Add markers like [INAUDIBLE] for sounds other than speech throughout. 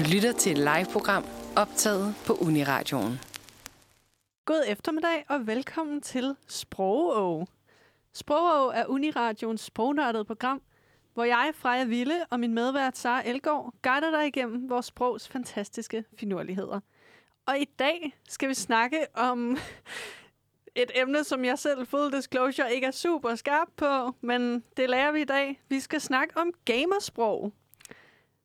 Du lytter til et live-program optaget på Uniradioen. God eftermiddag og velkommen til Sprogå. Sprogå er Uniradioens sprognørdede program, hvor jeg, Freja Ville og min medvært Sara Elgård guider dig igennem vores sprogs fantastiske finurligheder. Og i dag skal vi snakke om [LAUGHS] et emne, som jeg selv, full disclosure, ikke er super skarp på, men det lærer vi i dag. Vi skal snakke om gamersprog.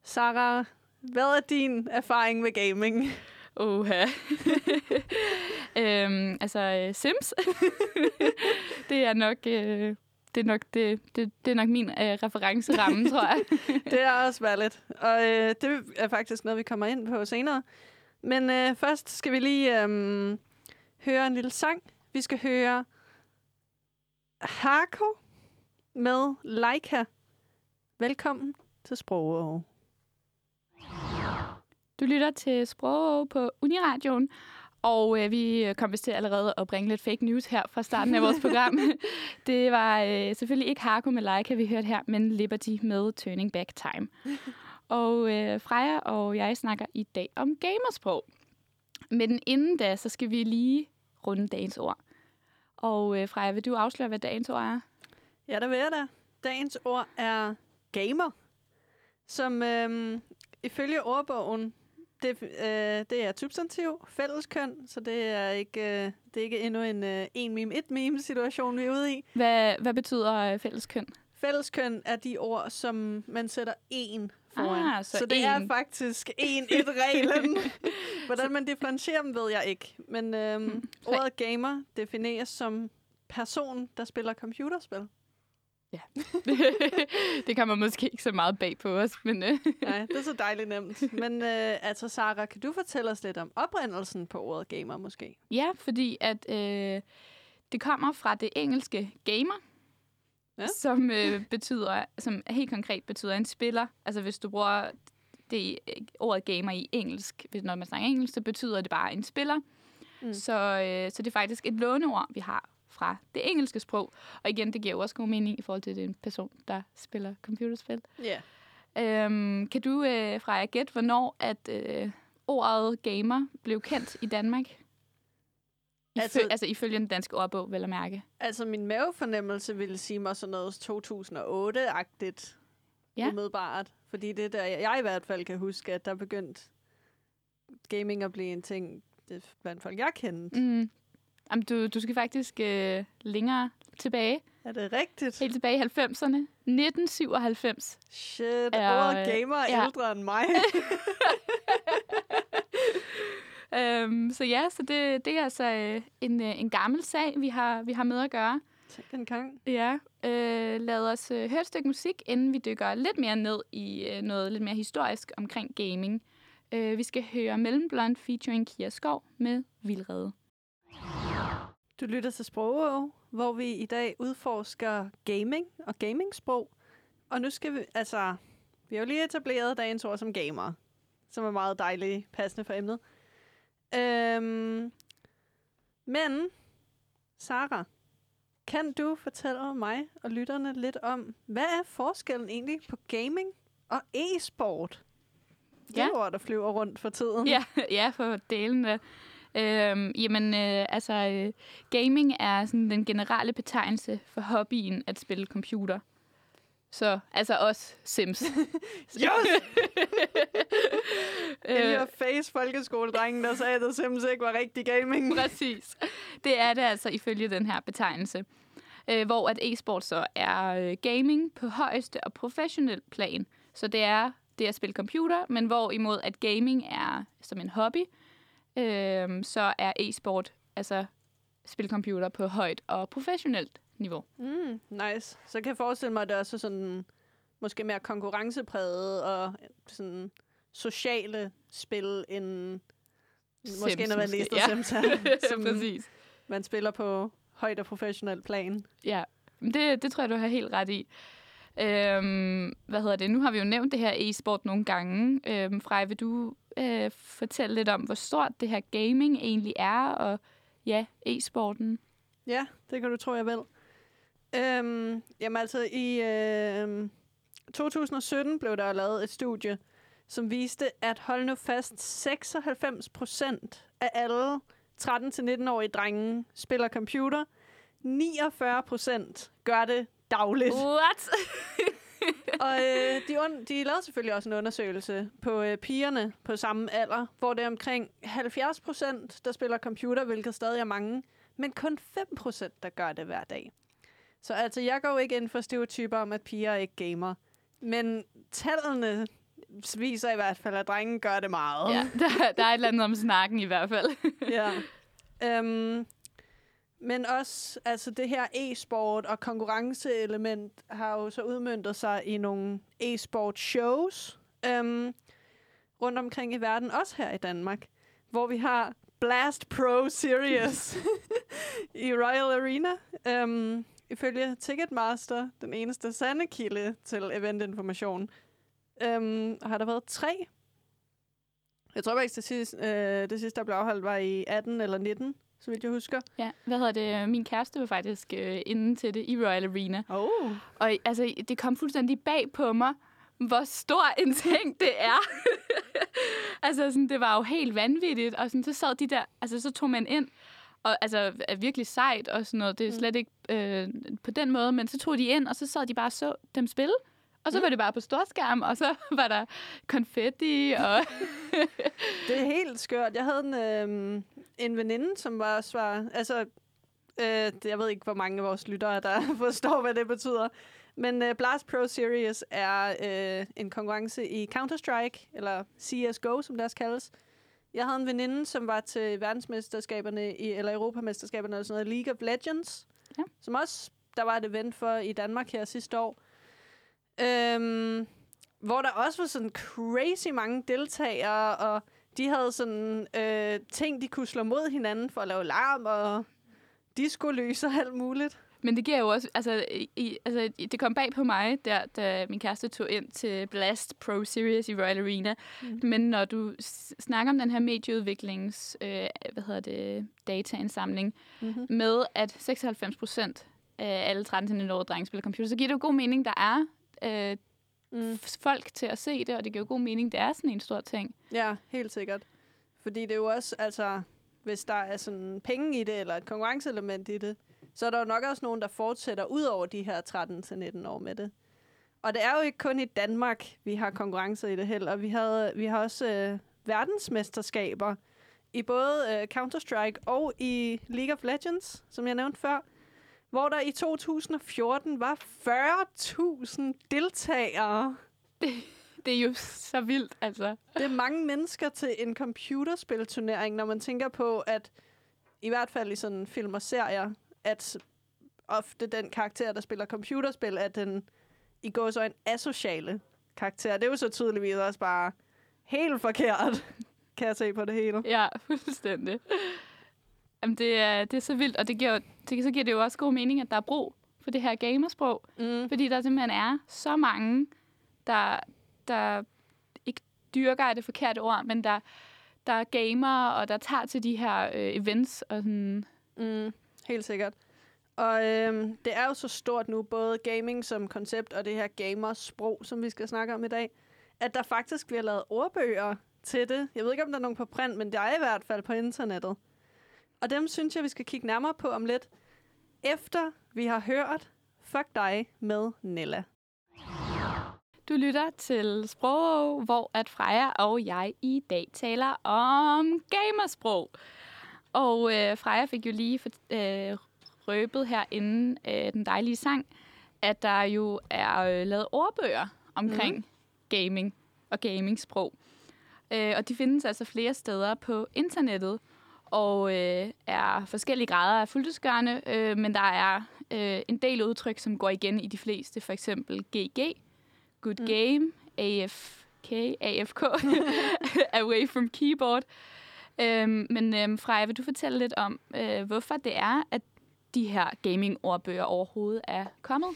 Sara, hvad er din erfaring med gaming? Oha. [LAUGHS] øhm, altså, øh, Sims. [LAUGHS] det er nok... Øh, det er nok, det, det, det er nok min øh, referenceramme, tror jeg. [LAUGHS] det er også valgt. Og øh, det er faktisk noget, vi kommer ind på senere. Men øh, først skal vi lige øh, høre en lille sang. Vi skal høre Harko med Leica. Velkommen til Sprogå. Du lytter til Sprog på Uniradioen, og øh, vi kom vist til allerede at bringe lidt fake news her fra starten af vores program. [LAUGHS] det var øh, selvfølgelig ikke Harko med Leica, vi hørte her, men Liberty med Turning Back Time. og øh, Freja og jeg snakker i dag om gamersprog. Men inden da, så skal vi lige runde dagens ord. Og øh, Freja, vil du afsløre, hvad dagens ord er? Ja, det vil jeg da. Dagens ord er gamer, som øh, ifølge ordbogen det, øh, det er substantiv, fælleskøn, så det er ikke, øh, det er ikke endnu en øh, en meme, et meme situation, vi er ude i. Hvad, hvad betyder øh, fælleskøn? Fælleskøn er de ord, som man sætter en foran. Ah, så, så det en. er faktisk en et reglen. [LAUGHS] Hvordan man differentierer dem, ved jeg ikke. Men øhm, hmm. ordet gamer defineres som person, der spiller computerspil. Ja, [LAUGHS] det kan man måske ikke så meget bag på os, men... Øh. [LAUGHS] Nej, det er så dejligt nemt. Men øh, altså, Sara, kan du fortælle os lidt om oprindelsen på ordet gamer, måske? Ja, fordi at øh, det kommer fra det engelske gamer, ja. som øh, betyder, som helt konkret betyder en spiller. Altså, hvis du bruger det ordet gamer i engelsk, hvis når man snakker engelsk, så betyder det bare en spiller. Mm. Så, øh, så det er faktisk et låneord, vi har fra det engelske sprog. Og igen, det giver jo også god mening i forhold til, at det er en person, der spiller computerspil. Ja. Yeah. Øhm, kan du, øh, Freja, gætte, hvornår at øh, ordet gamer blev kendt i Danmark? Ifø- altså, altså ifølge den danske ordbog, vel at mærke. Altså, min mavefornemmelse ville sige mig sådan noget 2008-agtigt. Ja. Umiddelbart. Fordi det der, jeg i hvert fald kan huske, at der begyndte gaming at blive en ting blandt folk, jeg kendte. Mm. Jamen, du, du skal faktisk øh, længere tilbage. Er det rigtigt? Helt tilbage i 90'erne. 1997. Shit, er, ordet gamer er ja. ældre end mig. um, [LAUGHS] så ja, så det, det er altså øh, en, øh, en gammel sag, vi har, vi har med at gøre. Tænk en gang. Ja. Øh, lad os øh, høre et stykke musik, inden vi dykker lidt mere ned i øh, noget lidt mere historisk omkring gaming. Øh, vi skal høre Mellemblond featuring Kia Skov med Vildrede. Du lytter til Sprogå, hvor vi i dag udforsker gaming og gamingsprog. Og nu skal vi, altså, vi har jo lige etableret dagens ord som gamer, som er meget dejligt passende for emnet. Øhm, men, Sara, kan du fortælle mig og lytterne lidt om, hvad er forskellen egentlig på gaming og e-sport? Det er ord, der flyver rundt for tiden. Ja, [LAUGHS] ja for delen af. Øhm, jamen, øh, altså, øh, gaming er sådan den generelle betegnelse for hobbyen at spille computer. Så, altså os Sims. [LAUGHS] yes! [LAUGHS] øh, her face folkeskoledrengen, der sagde, at Sims ikke var rigtig gaming. [LAUGHS] Præcis. Det er det altså ifølge den her betegnelse. Øh, hvor at e-sport så er øh, gaming på højeste og professionel plan. Så det er det at spille computer, men hvorimod at gaming er som en hobby, øh, så er e-sport altså spille computer på højt og professionelt niveau. Mm, nice. Så kan jeg forestille mig, at det er også sådan måske mere konkurrencepræget og sådan sociale spil end Sims, måske nødvendigvis ja. Sims [LAUGHS] som Præcis. man spiller på højt og professionelt plan. Ja, det, det tror jeg, du har helt ret i. Øhm, hvad hedder det? Nu har vi jo nævnt det her e-sport nogle gange. Øhm, Frej, vil du øh, fortælle lidt om, hvor stort det her gaming egentlig er, og ja, e-sporten? Ja, det kan du tro, jeg vil. Øhm, jamen altså, i øh, 2017 blev der lavet et studie som viste, at hold nu fast, 96 procent af alle 13-19-årige drenge spiller computer. 49 procent gør det dagligt. What? [LAUGHS] [LAUGHS] Og øh, de, un- de lavede selvfølgelig også en undersøgelse på øh, pigerne på samme alder, hvor det er omkring 70 procent, der spiller computer, hvilket stadig er mange, men kun 5 procent, der gør det hver dag. Så altså, jeg går ikke ind for stereotyper om, at piger ikke gamer. Men tallene viser i hvert fald, at drengen gør det meget. ja, der, der er et eller andet om snakken i hvert fald. [LAUGHS] ja. Øhm, men også altså det her e-sport og konkurrenceelement har jo så udmyndtet sig i nogle e-sport shows øhm, rundt omkring i verden, også her i Danmark, hvor vi har Blast Pro Series [LAUGHS] i Royal Arena. Øhm, ifølge Ticketmaster, den eneste sande kilde til eventinformation, øhm, har der været tre. Jeg tror faktisk, det sidste, øh, det sidste, der blev afholdt, var i 18 eller 19, så vidt jeg husker. Ja, hvad hedder det? Min kæreste var faktisk øh, inde til det i Royal Arena. Oh. Og altså, det kom fuldstændig bag på mig, hvor stor en [LAUGHS] ting det er. [LAUGHS] altså, sådan, det var jo helt vanvittigt. Og sådan, så sad de der, altså, så tog man ind, og altså, er virkelig sejt og sådan noget. Det er Mm. slet ikke øh, på den måde, men så tog de ind, og så sad de bare og så dem spille. Og så Mm. var det bare på storskærm, og så [LAUGHS] var der konfetti, og [LAUGHS] Det er helt skørt. Jeg havde en, øh, en veninde, som var svar... Altså, øh, jeg ved ikke, hvor mange af vores lyttere, der [LAUGHS] forstår, hvad det betyder. Men øh, Blast Pro Series er øh, en konkurrence i Counter-Strike, eller CSGO, som det også kaldes. Jeg havde en veninde, som var til verdensmesterskaberne, i, eller Europamesterskaberne, eller sådan noget, League of Legends, Ja. som også, der var et event for i Danmark her sidste år. Øhm, hvor der også var sådan crazy mange deltagere, og de havde sådan øh, ting, de kunne slå mod hinanden for at lave larm, og de skulle løse alt muligt. Men det giver jo også, altså, i, altså, det kom bag på mig, der, da min kæreste tog ind til Blast Pro Series i Royal Arena. Mm. Men når du snakker om den her medieudviklings, øh, hvad hedder det, dataindsamling, Mm-hmm. med at 96 procent af alle 13-årige drenge spiller computer, så giver det jo god mening, der er øh, Mm. folk til at se det, og det giver jo god mening, det er sådan en stor ting. Ja, helt sikkert. Fordi det er jo også, altså, hvis der er sådan penge i det, eller et konkurrenceelement i det, så er der jo nok også nogen, der fortsætter ud over de her 13-19 år med det. Og det er jo ikke kun i Danmark, vi har konkurrencer i det heller. Vi, havde, vi har også øh, verdensmesterskaber i både øh, Counter-Strike og i League of Legends, som jeg nævnte før, hvor der i 2014 var 40.000 deltagere. Det er jo så vildt, altså. Det er mange mennesker til en computerspilturnering, når man tænker på, at i hvert fald i sådan film og serier, at ofte den karakter, der spiller computerspil, er den i går så en asociale karakter. Det er jo så tydeligvis også bare helt forkert, kan jeg se på det hele. Ja, fuldstændig. Jamen, det er, det er så vildt, og det giver, det, så giver det jo også god mening, at der er brug for det her gamersprog. Mm. Fordi der simpelthen er så mange, der, der ikke dyrker er det forkerte ord, men der, der er gamer, og der tager til de her øh, events. Og sådan. Mm, helt sikkert. Og øhm, det er jo så stort nu, både gaming som koncept og det her gamersprog, som vi skal snakke om i dag, at der faktisk bliver lavet ordbøger til det. Jeg ved ikke, om der er nogen på print, men der er i hvert fald på internettet. Og dem synes jeg, vi skal kigge nærmere på om lidt, efter vi har hørt Fuck dig med Nella. Du lytter til Sprog, hvor at Freja og jeg i dag taler om gamersprog. Og øh, Freja fik jo lige for, øh, røbet her inden øh, den dejlige sang, at der jo er øh, lavet ordbøger omkring mm. gaming og gamingsprog. Øh, og de findes altså flere steder på internettet, og øh, er forskellige grader af fuldtidsgørende, øh, men der er øh, en del udtryk, som går igen i de fleste, for eksempel GG, Good Mm. Game, AFK, AFK, [LAUGHS] Away from Keyboard. Øhm, men øhm, Freja, vil du fortælle lidt om, øh, hvorfor det er, at de her gaming-ordbøger overhovedet er kommet?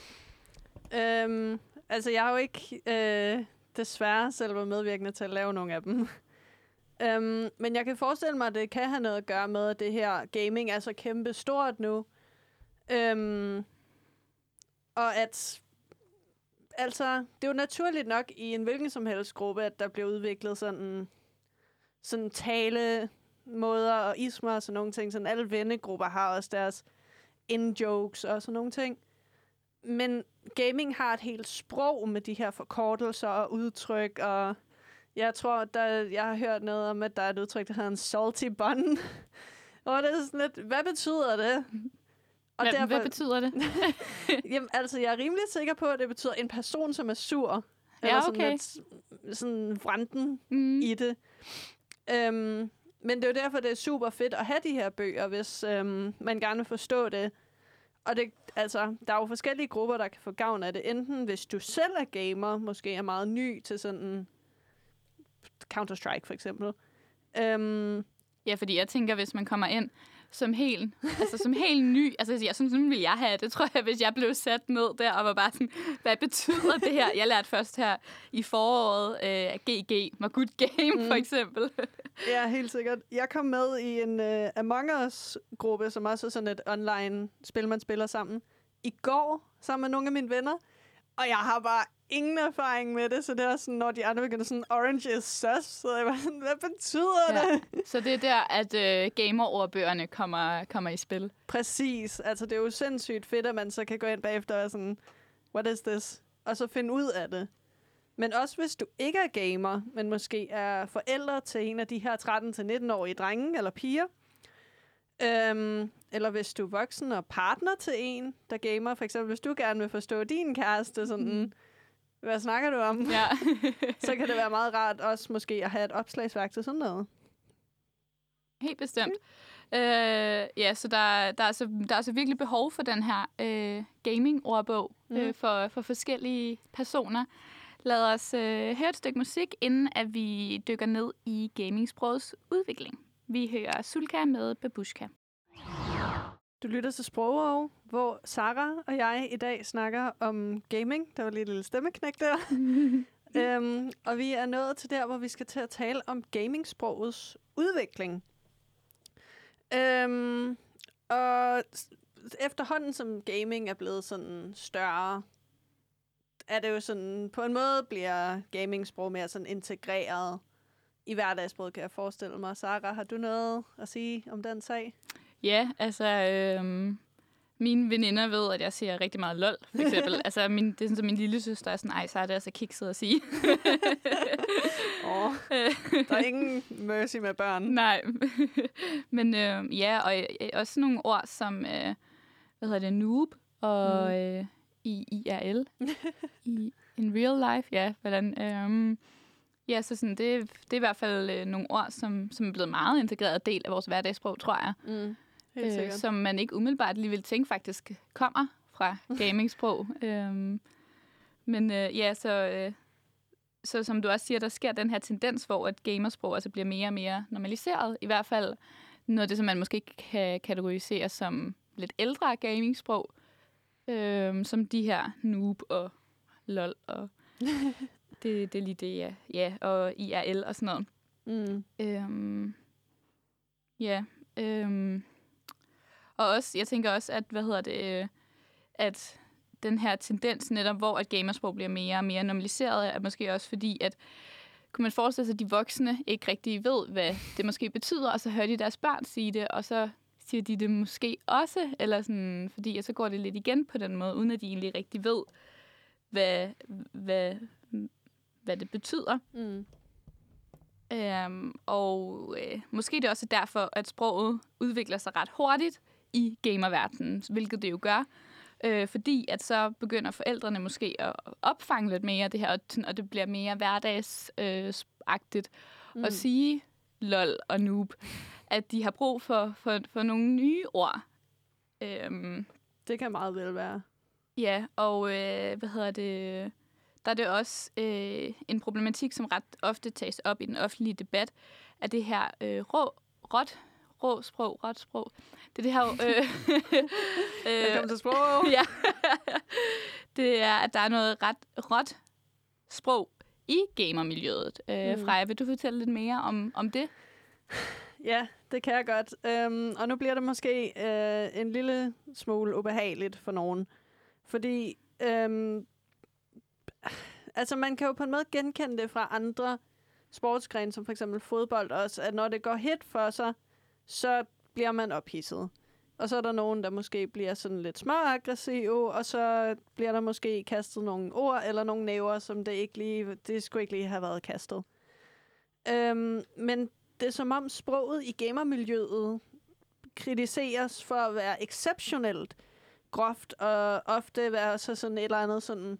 Øhm, altså, jeg har jo ikke øh, desværre selv været medvirkende til at lave nogle af dem øhm, men jeg kan forestille mig, at det kan have noget at gøre med, at det her gaming er så kæmpe stort nu. Øhm, og at altså, det er jo naturligt nok i en hvilken som helst gruppe, at der bliver udviklet sådan, sådan tale måder og ismer og sådan nogle ting. Sådan alle vennegrupper har også deres in-jokes og sådan nogle ting. Men gaming har et helt sprog med de her forkortelser og udtryk, og jeg tror, der, jeg har hørt noget om, at der er et udtryk, der hedder en salty bun. [LAUGHS] og det er sådan lidt, hvad betyder det? Og hvad, derfor, hvad betyder det? [LAUGHS] jamen, altså, jeg er rimelig sikker på, at det betyder en person, som er sur. Ja, eller okay. sådan, lidt, sådan vranden Mm. i det. Øhm, men det er jo derfor, det er super fedt at have de her bøger, hvis øhm, man gerne vil forstå det. Og det, altså, der er jo forskellige grupper, der kan få gavn af det. Enten hvis du selv er gamer, måske er meget ny til sådan Counter-Strike for eksempel. Øhm, Ja, fordi jeg tænker, hvis man kommer ind som helt, altså som helt ny, altså jeg, sådan, sådan vil jeg have det, tror jeg, hvis jeg blev sat ned der og var bare sådan, hvad betyder det her? Jeg lærte først her i foråret, øh, GG var good game, mm. for eksempel. ja, helt sikkert. Jeg kom med i en uh, Among Us-gruppe, som også er sådan et online-spil, man spiller sammen, i går, sammen med nogle af mine venner. Og jeg har bare ingen erfaring med det, så det er sådan, når de andre begynder sådan, orange is sus, så jeg bare sådan, hvad betyder Ja. det? Så det er der, at øh, gamer-ordbøgerne kommer, kommer i spil. Præcis. Altså, det er jo sindssygt fedt, at man så kan gå ind bagefter og være sådan, what is this? Og så finde ud af det. Men også hvis du ikke er gamer, men måske er forældre til en af de her 13-19-årige drenge eller piger, øhm, eller hvis du er voksen og partner til en, der gamer, for eksempel hvis du gerne vil forstå din kæreste, sådan, hvad snakker du om? Ja. [LAUGHS] så kan det være meget rart også måske at have et opslagsværk til sådan noget. Helt bestemt. Øh, ja, så der, der, er så, der er så virkelig behov for den her øh, gaming-ordbog mm. øh, Mhm. for, for forskellige personer. Lad os øh, høre et stykke musik, inden at vi dykker ned i gamingsprogets udvikling. Vi hører Sulka med Babushka. Du lytter til Sprogov, hvor Sara og jeg i dag snakker om gaming. Der var lige et lille stemmeknæk der. [LAUGHS] øhm, og vi er nået til der, hvor vi skal til at tale om gamingsprogets udvikling. Øhm, og efterhånden som gaming er blevet sådan større, er det jo sådan, på en måde bliver gamingsprog mere sådan integreret i hverdagssproget, kan jeg forestille mig. Sara, har du noget at sige om den sag? Ja, altså... Øh, mine veninder ved, at jeg siger rigtig meget lol, for eksempel. [LAUGHS] altså, min, det er sådan, så min lille søster er sådan, ej, så er det altså kikset at sige. [LAUGHS] Åh, der er ingen mercy med børn. [LAUGHS] Nej. Men øh, ja, og øh, også nogle ord som, øh, hvad hedder det, noob og Mm. øh, IRL. I in real life, ja. Hvordan, øh, ja, så sådan, det, det er i hvert fald øh, nogle ord, som, som er blevet meget integreret del af vores hverdagssprog, tror jeg. Mm, Øh, som man ikke umiddelbart lige vil tænke faktisk kommer fra gamingsprog. [LAUGHS] øhm, men øh, ja, så, øh, så som du også siger, der sker den her tendens, hvor at gamersprog altså bliver mere og mere normaliseret. I hvert fald noget af det, som man måske kan kategorisere som lidt ældre gamingsprog, øhm, som de her noob og lol og [LAUGHS] det, det er lige det, ja. ja. Og IRL og sådan noget. Mm. Øhm, ja. Øhm, og også, jeg tænker også, at, hvad hedder det, øh, at den her tendens netop, hvor at gamersprog bliver mere og mere normaliseret, er måske også fordi, at kunne man forestille sig, at de voksne ikke rigtig ved, hvad det måske betyder, og så hører de deres børn sige det, og så siger de det måske også, eller sådan, fordi at så går det lidt igen på den måde, uden at de egentlig rigtig ved, hvad, hvad, hvad det betyder. Mm. Øhm, og øh, måske det er også derfor, at sproget udvikler sig ret hurtigt i gamerverdenen, hvilket det jo gør. Øh, fordi at så begynder forældrene måske at opfange lidt mere det her, og, og det bliver mere hverdagsagtigt mm. at sige lol og noob. At de har brug for, for, for nogle nye ord. Øhm, Det kan meget vel være. Ja, og øh, hvad hedder det? Der er det også øh, en problematik, som ret ofte tages op i den offentlige debat, at det her øh, rå, råt, rå sprog, råt sprog. Det er det her... Øh, [LAUGHS] Velkommen til sprog. [LAUGHS] ja. det er, at der er noget ret råt sprog i gamermiljøet. Øh, Mm. Freja, vil du fortælle lidt mere om, om det? Ja, det kan jeg godt. Øhm, og nu bliver det måske øh, en lille smule ubehageligt for nogen. Fordi øhm, altså man kan jo på en måde genkende det fra andre sportsgrene, som for eksempel fodbold også, at når det går hit for sig, så bliver man ophidset. Og så er der nogen, der måske bliver sådan lidt småaggressive, og så bliver der måske kastet nogle ord eller nogle næver, som det ikke lige, det skulle ikke lige have været kastet. Øhm, men det er som om sproget i gamermiljøet kritiseres for at være exceptionelt groft, og ofte være så sådan et eller andet sådan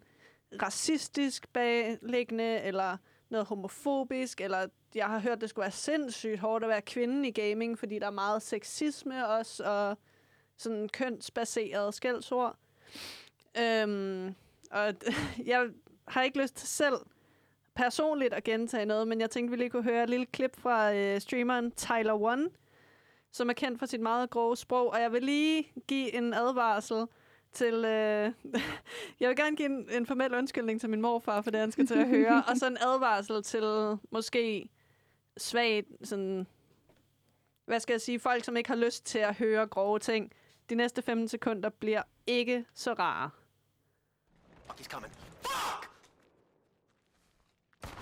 racistisk bagliggende, eller noget homofobisk, eller jeg har hørt, det skulle være sindssygt hårdt at være kvinde i gaming, fordi der er meget sexisme også, og sådan kønsbaseret skældsord. Øhm, og [LAUGHS] jeg har ikke lyst til selv personligt at gentage noget, men jeg tænkte, vi lige kunne høre et lille klip fra øh, streameren Tyler One, som er kendt for sit meget grove sprog, og jeg vil lige give en advarsel til... Øh, [LAUGHS] jeg vil gerne give en, en formel undskyldning til min morfar for det, han skal til at høre, [LAUGHS] og så en advarsel til måske svagt, sådan... Hvad skal jeg sige? Folk, som ikke har lyst til at høre grove ting. De næste 15 sekunder bliver ikke så rare. Fuck, he's coming. Fuck!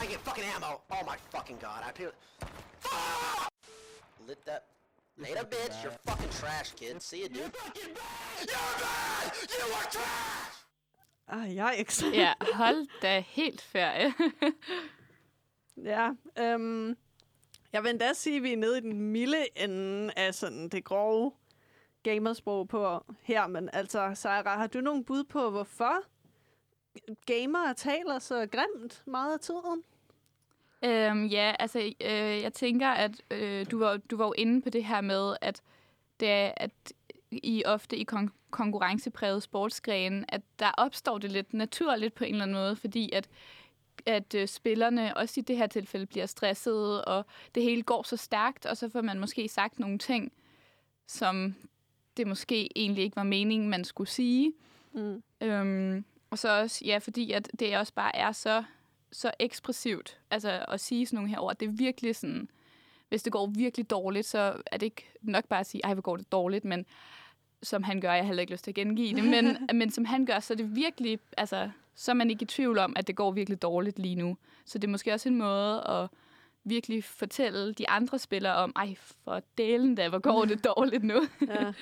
I get fucking ammo. Oh my fucking god. I feel. Fuck! Lit that. Later, bitch. You're fucking trash, kid. See you, dude. You're fucking bad. You're bad. You are trash. Ah, jeg ikke. Ja, hold da helt ferie. [LAUGHS] Ja, øhm, jeg vil endda sige, at vi er nede i den milde ende af sådan det grove gamersprog på her. Men altså, Sarah, har du nogen bud på, hvorfor gamere taler så grimt meget af tiden? Øhm, ja, altså, øh, jeg tænker, at øh, du, var, du var jo inde på det her med, at, det er, at i ofte i kon- konkurrencepræget sportsgrene, at der opstår det lidt naturligt på en eller anden måde, fordi at, at øh, spillerne også i det her tilfælde bliver stressede, og det hele går så stærkt, og så får man måske sagt nogle ting, som det måske egentlig ikke var meningen, man skulle sige. Mm. Øhm, og så også, ja, fordi at det også bare er så, så ekspressivt, altså at sige sådan nogle her ord, det er virkelig sådan, hvis det går virkelig dårligt, så er det ikke nok bare at sige, ej, hvor går det dårligt, men som han gør, jeg har heller ikke lyst til at gengive det, men, [LAUGHS] men som han gør, så er det virkelig, altså, så er man ikke i tvivl om, at det går virkelig dårligt lige nu. Så det er måske også en måde at virkelig fortælle de andre spillere om, ej, for delen da, hvor går det [LAUGHS] dårligt nu. Ja.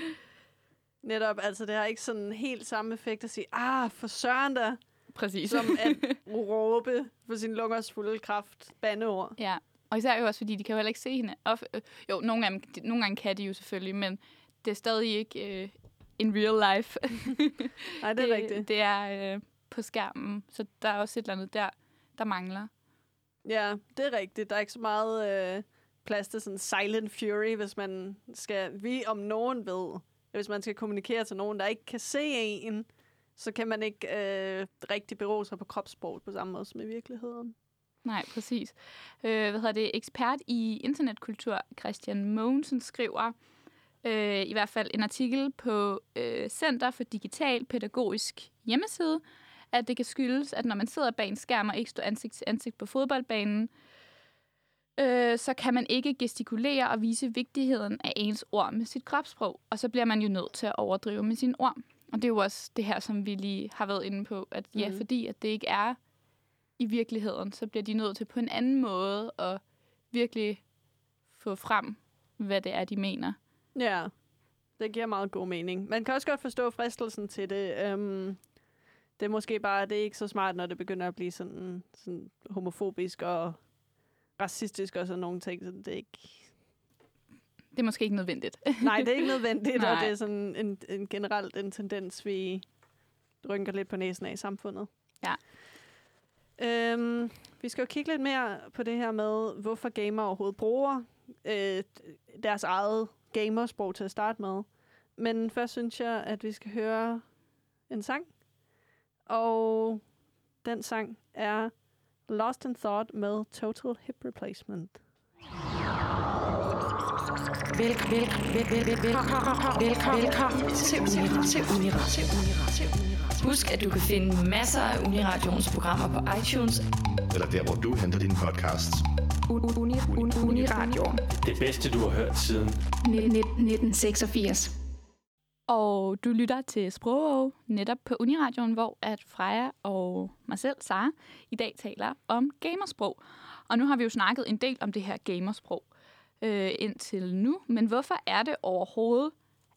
[LAUGHS] Netop, altså det har ikke sådan helt samme effekt at sige, ah, for søren da, Præcis. som at [LAUGHS] råbe for sin lungers fulde kraft bandeord. Ja, og især jo også, fordi de kan jo heller ikke se hende. Og, øh, jo, nogle, de, nogle gange kan de jo selvfølgelig, men det er stadig ikke øh, in real life. Nej, det er rigtigt. Det er øh, på skærmen, så der er også et eller andet der, der mangler. Ja, det er rigtigt. Der er ikke så meget øh, plads til sådan silent fury, hvis man skal, vi om nogen ved, at hvis man skal kommunikere til nogen, der ikke kan se en, så kan man ikke øh, rigtig bero sig på kropssprog på samme måde som i virkeligheden. Nej, præcis. Øh, hvad hedder det? Ekspert i internetkultur, Christian Mogensen, skriver øh, i hvert fald en artikel på øh, Center for Digital Pædagogisk hjemmeside, at det kan skyldes, at når man sidder bag en skærm og ikke står ansigt til ansigt på fodboldbanen, øh, så kan man ikke gestikulere og vise vigtigheden af ens ord med sit kropssprog, og så bliver man jo nødt til at overdrive med sine ord. Og det er jo også det her, som vi lige har været inde på, at ja, Mhm. fordi at det ikke er i virkeligheden, så bliver de nødt til på en anden måde at virkelig få frem, hvad det er, de mener. Ja, det giver meget god mening. Man kan også godt forstå fristelsen til det. Um, det er måske bare, det er ikke så smart, når det begynder at blive sådan, sådan homofobisk og racistisk og sådan nogle ting. Så det er ikke, Det er måske ikke nødvendigt. [LAUGHS] nej, det er ikke nødvendigt, og det er sådan en, en generelt en tendens, vi rynker lidt på næsen af i samfundet. Ja. Um, vi skal jo kigge lidt mere på det her med, hvorfor gamer overhovedet bruger øh, deres eget gamersprog til at starte med. Men først synes jeg, at vi skal høre en sang. Og den sang er Lost in Thought med Total Hip Replacement. Velkommen, vel, vel, vel, vel, velkommen, velkommen, velkommen til Unira, til Unira, til Unira, til Unira. Husk, at du kan finde masser af Uniradions programmer på iTunes. eller der, hvor du henter dine podcasts. Uni, uni, Uniradio Det bedste, du har hørt siden 1986. Og du lytter til Sprog netop på Uniradioen, hvor at Freja og mig selv, Sara, i dag taler om gamersprog. Og nu har vi jo snakket en del om det her gamersprog øh, indtil nu. Men hvorfor er det overhovedet,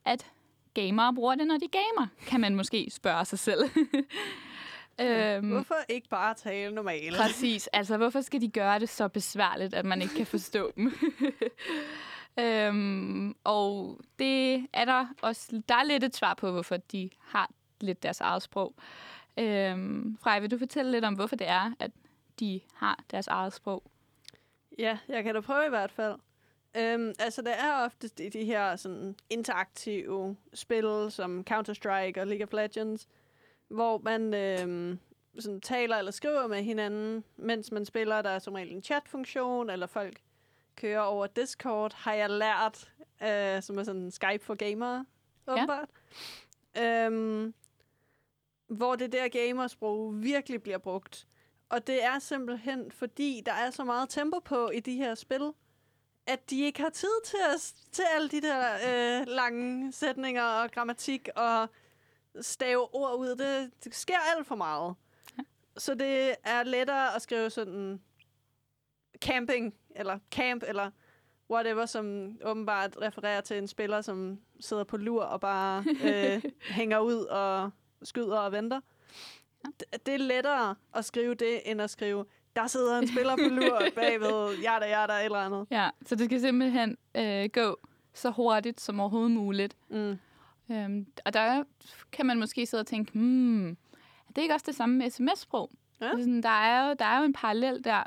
at gamere bruger det, når de gamer? Kan man måske spørge sig selv. [LAUGHS] øhm, Hvorfor ikke bare tale normalt? Præcis. Altså, hvorfor skal de gøre det så besværligt, at man ikke kan forstå dem? [LAUGHS] øhm, og det er der også... Der er lidt et svar på, hvorfor de har lidt deres eget sprog. Øhm, Frej, vil du fortælle lidt om, hvorfor det er, at de har deres eget sprog? Ja, jeg kan da prøve i hvert fald. Øhm, altså, der er oftest de, de her sådan, interaktive spil, som Counter-Strike og League of Legends, hvor man øhm, sådan, taler eller skriver med hinanden, mens man spiller. Der er som regel en chat-funktion, eller folk kører over Discord, har jeg lært, øh, som er sådan Skype for gamere, åbenbart. Ja. Øhm, hvor det der gamersprog virkelig bliver brugt. Og det er simpelthen, fordi der er så meget tempo på i de her spil, at de ikke har tid til, at, til alle de der øh, lange sætninger og grammatik og stave ord ud. Det, det sker alt for meget. Ja. Så det er lettere at skrive sådan camping, eller camp, eller whatever, som åbenbart refererer til en spiller, som sidder på lur og bare [LAUGHS] øh, hænger ud og skyder og venter. Det, det er lettere at skrive det, end at skrive, der sidder en spiller på lur [LAUGHS] bagved, jada, jada, eller andet. Ja, så det skal simpelthen øh, gå så hurtigt som overhovedet muligt. Mm. Øhm, og der kan man måske sidde og tænke, hmm, er det ikke også det samme med sms-sprog? Ja. Sådan, der, er jo, der er jo en parallel der,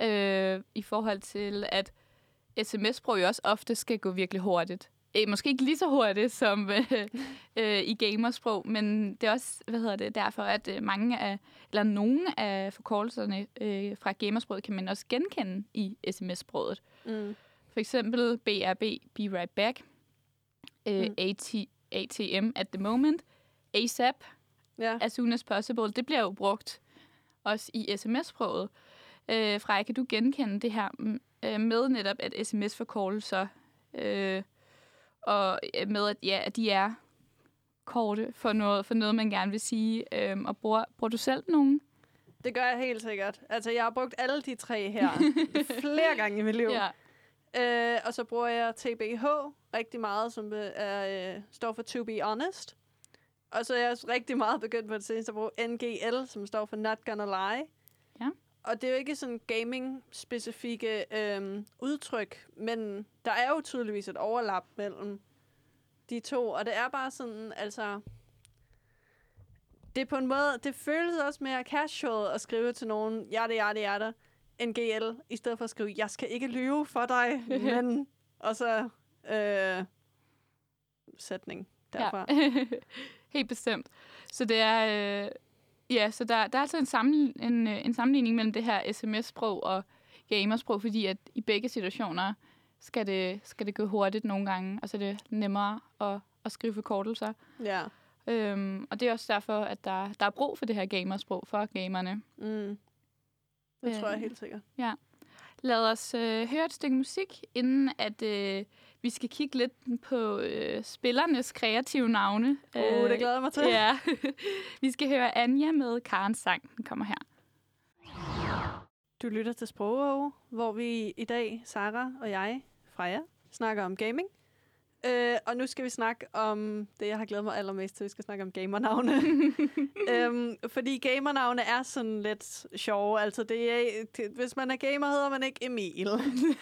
øh, i forhold til, at sms-sprog jo også ofte skal gå virkelig hurtigt. Eh, måske ikke lige så hurtigt som øh, [LAUGHS] øh, i gamersprog, men det er også, hvad hedder det, derfor, at øh, mange af, eller nogle af forkortelserne øh, fra gamersproget kan man også genkende i sms-sproget. Mm. For eksempel BRB, Be Right Back, øh, Mm. AT, ATM at the moment, ASAP, Ja. as soon as possible. Det bliver jo brugt også i sms-sproget. Øh, Freja, kan du genkende det her mm, øh, med netop, at sms-forkortelser øh, og øh, med, at, ja, at de er korte for noget, for noget man gerne vil sige. Øh, og bruger, bruger du selv nogen? Det gør jeg helt sikkert. Altså, jeg har brugt alle de tre her [LAUGHS] flere gange i mit liv. Ja. Øh, og så bruger jeg TBH rigtig meget, som øh, er, øh, står for To Be Honest. Og så er jeg også rigtig meget begyndt på det seneste at bruge NGL, som står for Not Gonna Lie. Og det er jo ikke sådan gaming-specifikke øh, udtryk, men der er jo tydeligvis et overlap mellem de to. Og det er bare sådan, altså... Det er på en måde, det føles også mere casual at skrive til nogen, ja det, ja det, ja det, NGL, i stedet for at skrive, jeg skal ikke lyve for dig, [LAUGHS] men... Og så øh, sætning derfra. Ja. [LAUGHS] Helt bestemt. Så det er... Øh, ja, så der, der er altså en, sammen, en, øh, en sammenligning mellem det her sms-sprog og gamersprog, fordi at i begge situationer skal det, skal det gå hurtigt nogle gange, og så er det nemmere at, at skrive forkortelser. Ja. Øhm, og det er også derfor, at der, der er brug for det her gamersprog for gamerne. Mm. Det tror jeg Øh, helt sikkert. Lad os øh, høre et stykke musik, inden at øh, vi skal kigge lidt på øh, spillernes kreative navne. Uh, det glæder jeg mig til. Ja. [LAUGHS] vi skal høre Anja med Karens sang. Den kommer her. Du lytter til Sprogov, hvor vi i dag, Sara og jeg, Freja, snakker om gaming. Øh, og nu skal vi snakke om det, jeg har glædet mig allermest til. Vi skal snakke om gamernavne. [LAUGHS] øhm, fordi gamernavne er sådan lidt sjove. Altså, det er, det, hvis man er gamer, hedder man ikke Emil.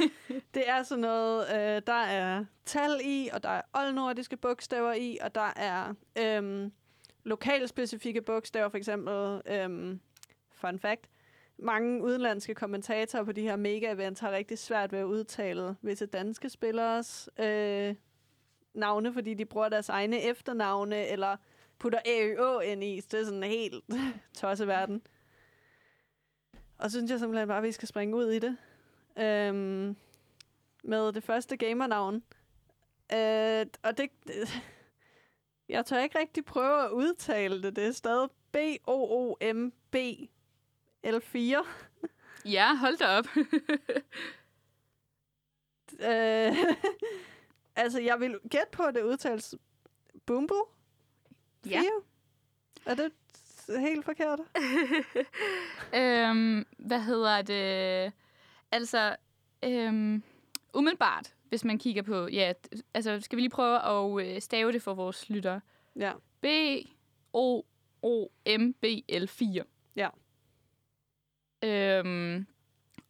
[LAUGHS] det er sådan noget, øh, der er tal i, og der er oldnordiske bogstaver i, og der er øhm, lokalspecifikke bogstaver, for eksempel, øhm, fun fact, mange udenlandske kommentatorer på de her mega-events har rigtig svært ved at udtale visse danske spillers øh, navne, fordi de bruger deres egne efternavne, eller putter AØ ind i. Så det er sådan helt [LAUGHS] tosset verden. Og så synes jeg simpelthen bare, at vi skal springe ud i det. Øhm, med det første gamernavn. Øh, og det, det... [LAUGHS] Jeg tør ikke rigtig prøve at udtale det. Det er stadig B-O-O-M-B L4. Ja, hold da op. [LAUGHS] Øh, altså, jeg vil gætte på, at det udtales Bumble? Ja. Fire? Er det helt forkert? [LAUGHS] Øhm, hvad hedder det? Altså, øhm, umiddelbart, hvis man kigger på... Ja, altså, skal vi lige prøve at øh, stave det for vores lyttere? Ja. B, O, O, M, B, L, 4. Ja. Øhm,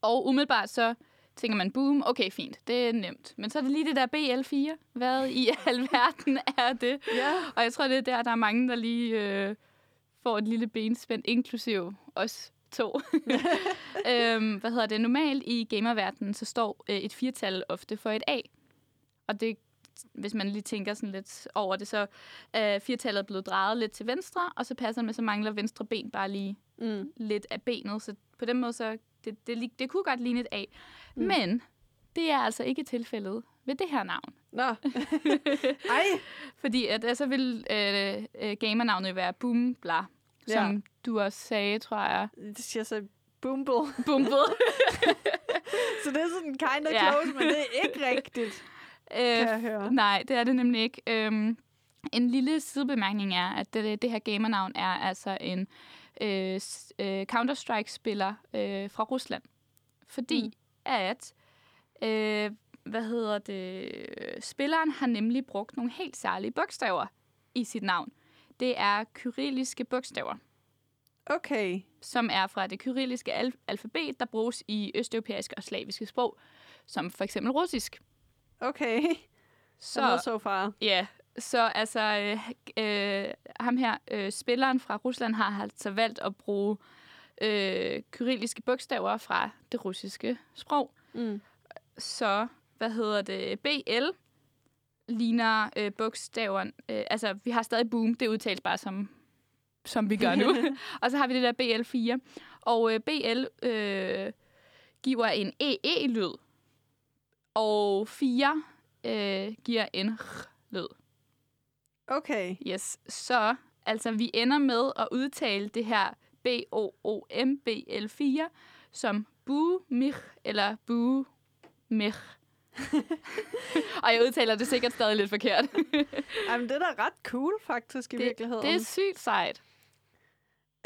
og umiddelbart så tænker man, boom, okay, fint, det er nemt. Men så er det lige det der BL4. Hvad i [LAUGHS] alverden er det? Ja. Og jeg tror, det er der, der er mange, der lige øh, får et lille benspænd, inklusiv os to. [LAUGHS] øhm, hvad hedder det? Normalt i gamerverdenen, så står øh, et firtal ofte for et A. Og det, hvis man lige tænker sådan lidt over det, så er firtallet blevet drejet lidt til venstre, og så passer det med, så mangler venstre ben bare lige Mm. lidt af benet. Så på den måde, så det, det, det, det kunne godt ligne et A. Mm. Men det er altså ikke tilfældet ved det her navn. Nå. [LAUGHS] Ej. Fordi at, øh, så vil øh, øh, gamernavnet være Boombla, som Ja. du også sagde, tror jeg. Det siger så Bumble. Bumble. [LAUGHS] Så det er sådan kind of Ja. close, men det er ikke [LAUGHS] rigtigt, kan jeg øh, høre. nej, det er det nemlig ikke. Øhm, en lille sidebemærkning er, at det, det her gamernavn er altså en øh, øh, Counter-Strike-spiller øh, fra Rusland. Fordi Mm. at, øh, hvad hedder det, spilleren har nemlig brugt nogle helt særlige bogstaver i sit navn. Det er kyrilliske bogstaver. Okay. som er fra det kyrilliske al- alfabet, der bruges i østeuropæiske og slaviske sprog, som for eksempel russisk. Okay. Så Så, so far. ja, så altså, øh, øh, ham her, øh, spilleren fra Rusland, har altså valgt at bruge øh, kyrilliske bogstaver fra det russiske sprog. Mm. Så, hvad hedder det, BL ligner øh, bogstaverne, øh, altså vi har stadig boom, det udtales bare som, som vi gør nu. [LAUGHS] [LAUGHS] og så har vi det der BL4. Og øh, BL øh, giver en EE-lyd, og 4 øh, giver en R-lyd. Okay. Yes, så altså vi ender med at udtale det her B-O-O-M-B-L4 som bu-mich eller bu-mich. [LAUGHS] og jeg udtaler det sikkert stadig lidt forkert. [LAUGHS] Jamen, det er da ret cool, faktisk, i det, virkeligheden. det er sygt sejt.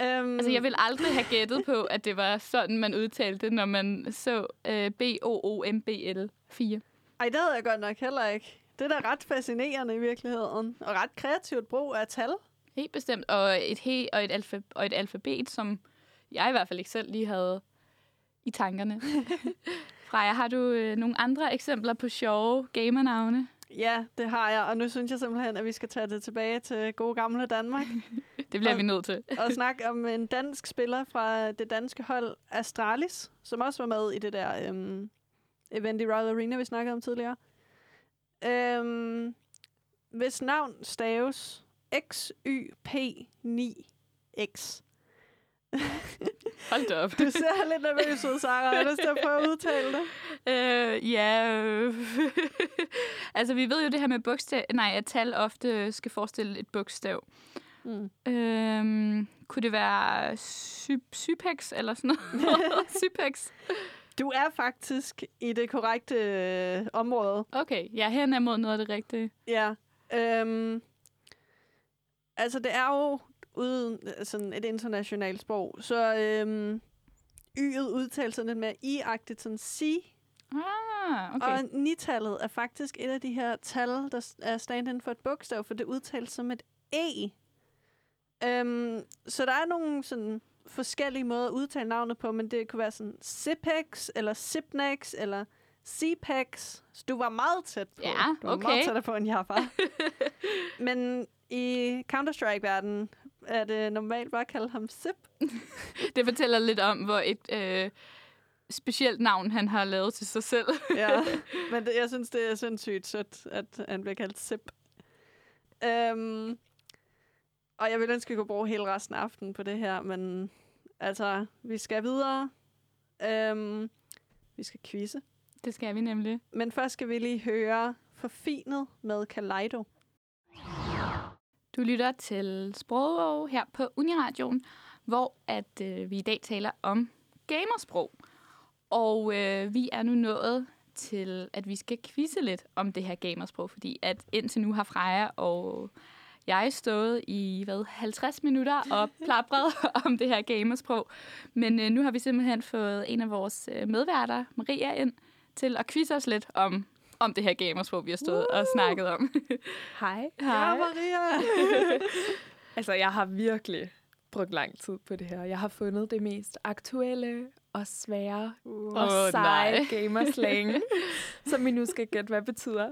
um, Altså, jeg vil aldrig have gættet på, at det var sådan, man udtalte det, når man så øh, B-O-O-M-B-L 4. Ej, det havde jeg godt nok heller ikke. Det er da ret fascinerende i virkeligheden. Og ret kreativt brug af tal. Helt bestemt. Og et, he- og, et alfa- og et alfabet, som jeg i hvert fald ikke selv lige havde i tankerne. [LAUGHS] Freja, har du øh, nogle andre eksempler på sjove gamernavne? Ja, det har jeg. Og nu synes jeg simpelthen, at vi skal tage det tilbage til gode gamle Danmark. [LAUGHS] Det bliver Og- vi nødt til. og [LAUGHS] snakke om en dansk spiller fra det danske hold Astralis, som også var med i det der øhm, event i Royal Arena, vi snakkede om tidligere. Øhm, hvis navn staves XYP9X. Hold da op. Du ser lidt nervøs ud, Sarah. Lyst til at prøve at udtale det. Øh, ja, øh. [LAUGHS] altså vi ved jo det her med bogstav, nej, at tal ofte skal forestille et bogstav. Mm. Øhm, kunne det være sy- Sypex eller sådan noget? [LAUGHS] Sypex. Du er faktisk i det korrekte øh, område. Okay, ja, hen er mod noget af det rigtige. Ja. Øhm, altså, det er jo uden sådan et internationalt sprog, så øhm, y'et udtales sådan lidt mere i-agtigt, sådan si. Ah, okay. Og nitallet er faktisk et af de her tal, der er stand for et bogstav, for det udtales som et e. Øhm, så der er nogle sådan forskellige måder at udtale navnet på, men det kunne være sådan Zipex, eller Zipnex, eller Cpex. Så du var meget tæt på. Ja, du var okay. meget tættere på, end jeg var. [LAUGHS] men i Counter-Strike-verdenen er det normalt bare at kalde ham Zip. [LAUGHS] Det fortæller lidt om, hvor et øh, specielt navn han har lavet til sig selv. ja, [LAUGHS] men det, jeg synes, det er sindssygt sødt, at han bliver kaldt Zip. Øhm, og jeg vil ønske, at vi kunne bruge hele resten af aftenen på det her, men altså, vi skal videre. Øhm, vi skal quizze. Det skal vi nemlig. Men først skal vi lige høre Forfinet med Kaleido. Du lytter til Sprog her på Uniradioen, hvor at øh, vi i dag taler om gamersprog. Og øh, vi er nu nået til, at vi skal quizze lidt om det her gamersprog, fordi at indtil nu har Freja og jeg stået i hvad, 50 minutter og [LAUGHS] plapret om det her gamersprog. Men øh, nu har vi simpelthen fået en af vores øh, medværter, Maria, ind til at quizze os lidt om, om det her gamersprog, vi har stået uh! og snakket om. [LAUGHS] [LAUGHS] Hej. Ja, Maria! Altså, jeg har virkelig brugt lang tid på det her. Jeg har fundet det mest aktuelle og svære Uh. og Åh, seje gamerslang, som vi nu skal gætte, hvad betyder.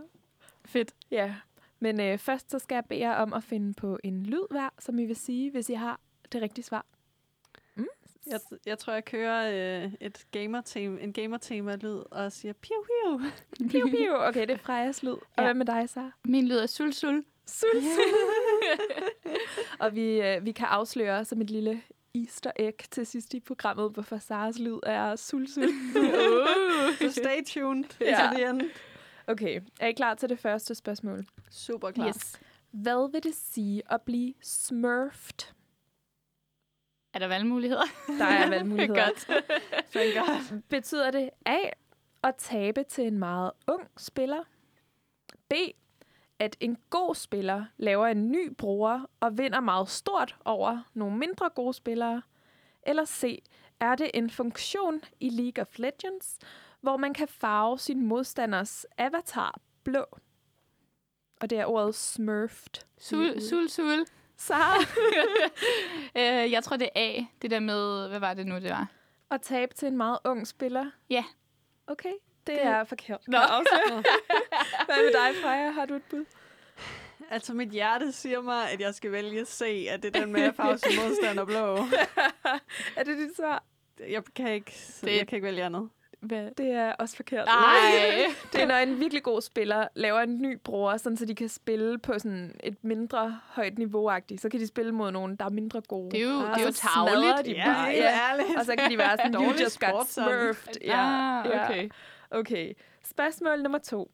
Fedt. Ja, men øh, først så skal jeg bede jer om at finde på en lyd hver, som I vil sige, hvis I har det rigtige svar. Jeg, jeg tror, jeg kører øh, et gamer-tema, en gamer-tema-lyd og siger piu piu. [LAUGHS] Piu, piu. Okay, det er Frejas lyd. Og Ja. hvad med dig, så? Min lyd er sul sul. Sul, [LAUGHS] [LAUGHS] og vi, øh, vi kan afsløre som et lille easter egg til sidst i programmet, hvorfor Saras lyd er sul, sul. Så stay tuned Ja. Okay, er I klar til det første spørgsmål? Super klar. Yes. Hvad vil det sige at blive smurfed? Er der valgmuligheder? Der er [LAUGHS] valgmuligheder. Godt. [LAUGHS] Thank God. Betyder det A. At tabe til en meget ung spiller? B. At en god spiller laver en ny bruger og vinder meget stort over nogle mindre gode spillere? Eller C. Er det en funktion i League of Legends, hvor man kan farve sin modstanders avatar blå? Og det er ordet smurfed. Sul, sul, sul. Sara, [LAUGHS] øh, jeg tror, det er A. Det der med, hvad var det nu, det var? at tabe til en meget ung spiller? Ja. Okay, det, det er forkert. Nå. Hvad med dig, Freja? Har du et bud? Altså, mit hjerte siger mig, at jeg skal vælge C, at det er den med at farve sin modstander blå. [LAUGHS] er det dit svar? Jeg kan ikke, Det- jeg kan ikke vælge andet. Hvad? Det er også forkert. Nej. [LAUGHS] Det er, når en virkelig god spiller laver en ny bruger, sådan, så de kan spille på sådan et mindre højt niveau -agtigt. Så kan de spille mod nogen, der er mindre gode. Det er jo, Ah, det er jo tavligt. de Ja, bare. Ja. ærligt. Og så kan de være sådan, [LAUGHS] you just got smurfed. Ja. Ah, okay. Okay. Spørgsmål nummer to.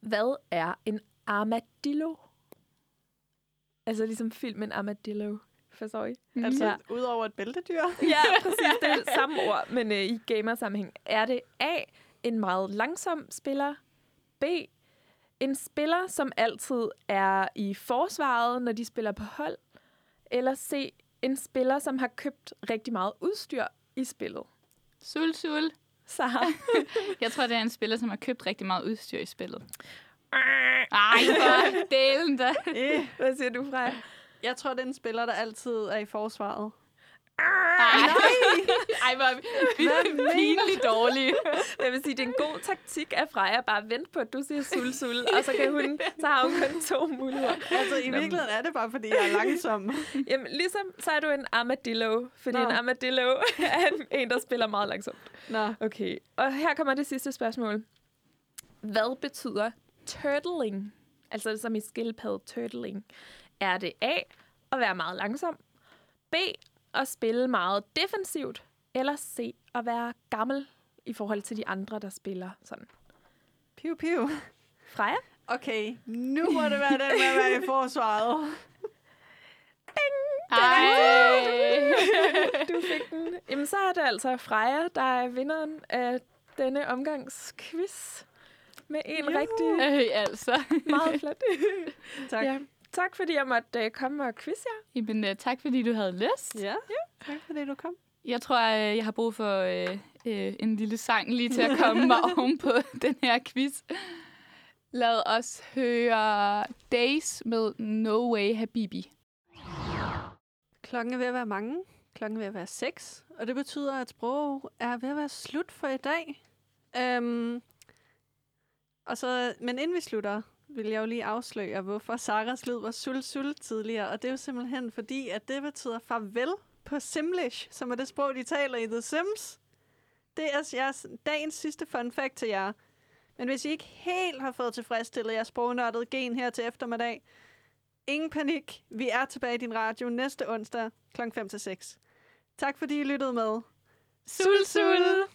Hvad er en armadillo? Altså ligesom filmen Armadillo. Forstår I? Mm. Altså, Ja. udover et bæltedyr. [LAUGHS] Ja, [LAUGHS] præcis. Det er samme ord, men øh, i gamersammenhæng. Er det A, en meget langsom spiller? B, en spiller, som altid er i forsvaret, når de spiller på hold? Eller C, en spiller, som har købt rigtig meget udstyr i spillet? Sul, sul. Sara? [LAUGHS] Jeg tror, det er en spiller, som har købt rigtig meget udstyr i spillet. Ej, for delen da. Eh, Hvad siger du, Freja? Jeg tror, det er en spiller, der altid er i forsvaret. Ej, Ej hvor er vi Hvad pinligt dårlige. [LAUGHS] Jeg vil sige, det er en god taktik af Freja bare at vente på, at du siger sul, sul, og så, kan hun, så har hun kun to muligheder. Altså, i virkeligheden er det bare, fordi jeg er langsom. [LAUGHS] Jamen, ligesom så er du en armadillo, fordi Nå. en armadillo [LAUGHS] er en, en, der spiller meget langsomt. Nå. Okay, og her kommer det sidste spørgsmål. Hvad betyder turtling? Altså som i skildpadde turtling. Er det A, at være meget langsom? B, at spille meget defensivt? Eller C, at være gammel i forhold til de andre, der spiller sådan? Piu, piu. Freja? Okay, nu må det være den med at være i forsvaret. Ej. [LAUGHS] Du fik den. Jamen, så er det altså Freja, der er vinderen af denne omgangs quiz. Med en Juhu. rigtig Øh, altså. meget flot. Tak. Ja. Tak fordi jeg måtte uh, komme og quizze jer. Jamen, uh, tak fordi du havde lyst. Ja, tak fordi du kom. Jeg tror, uh, jeg har brug for uh, uh, en lille sang lige til at komme mig [LAUGHS] oven på den her quiz. Lad os høre Days med No Way Habibi. Klokken er ved at være mange. Klokken er ved at være seks. Og det betyder, at sprog er ved at være slut for i dag. Øhm, og så, men inden vi slutter, vil jeg jo lige afsløre, hvorfor Saras lyd var sul-sul tidligere. Og det er jo simpelthen fordi, at det betyder farvel på Simlish, som er det sprog, de taler i The Sims. Det er jeres, dagens sidste fun fact til jer. Men hvis I ikke helt har fået tilfredsstillet jeres sprognørdede gen her til eftermiddag, ingen panik. Vi er tilbage i din radio næste onsdag kl. 5-6. Tak fordi I lyttede med. Sul, sul!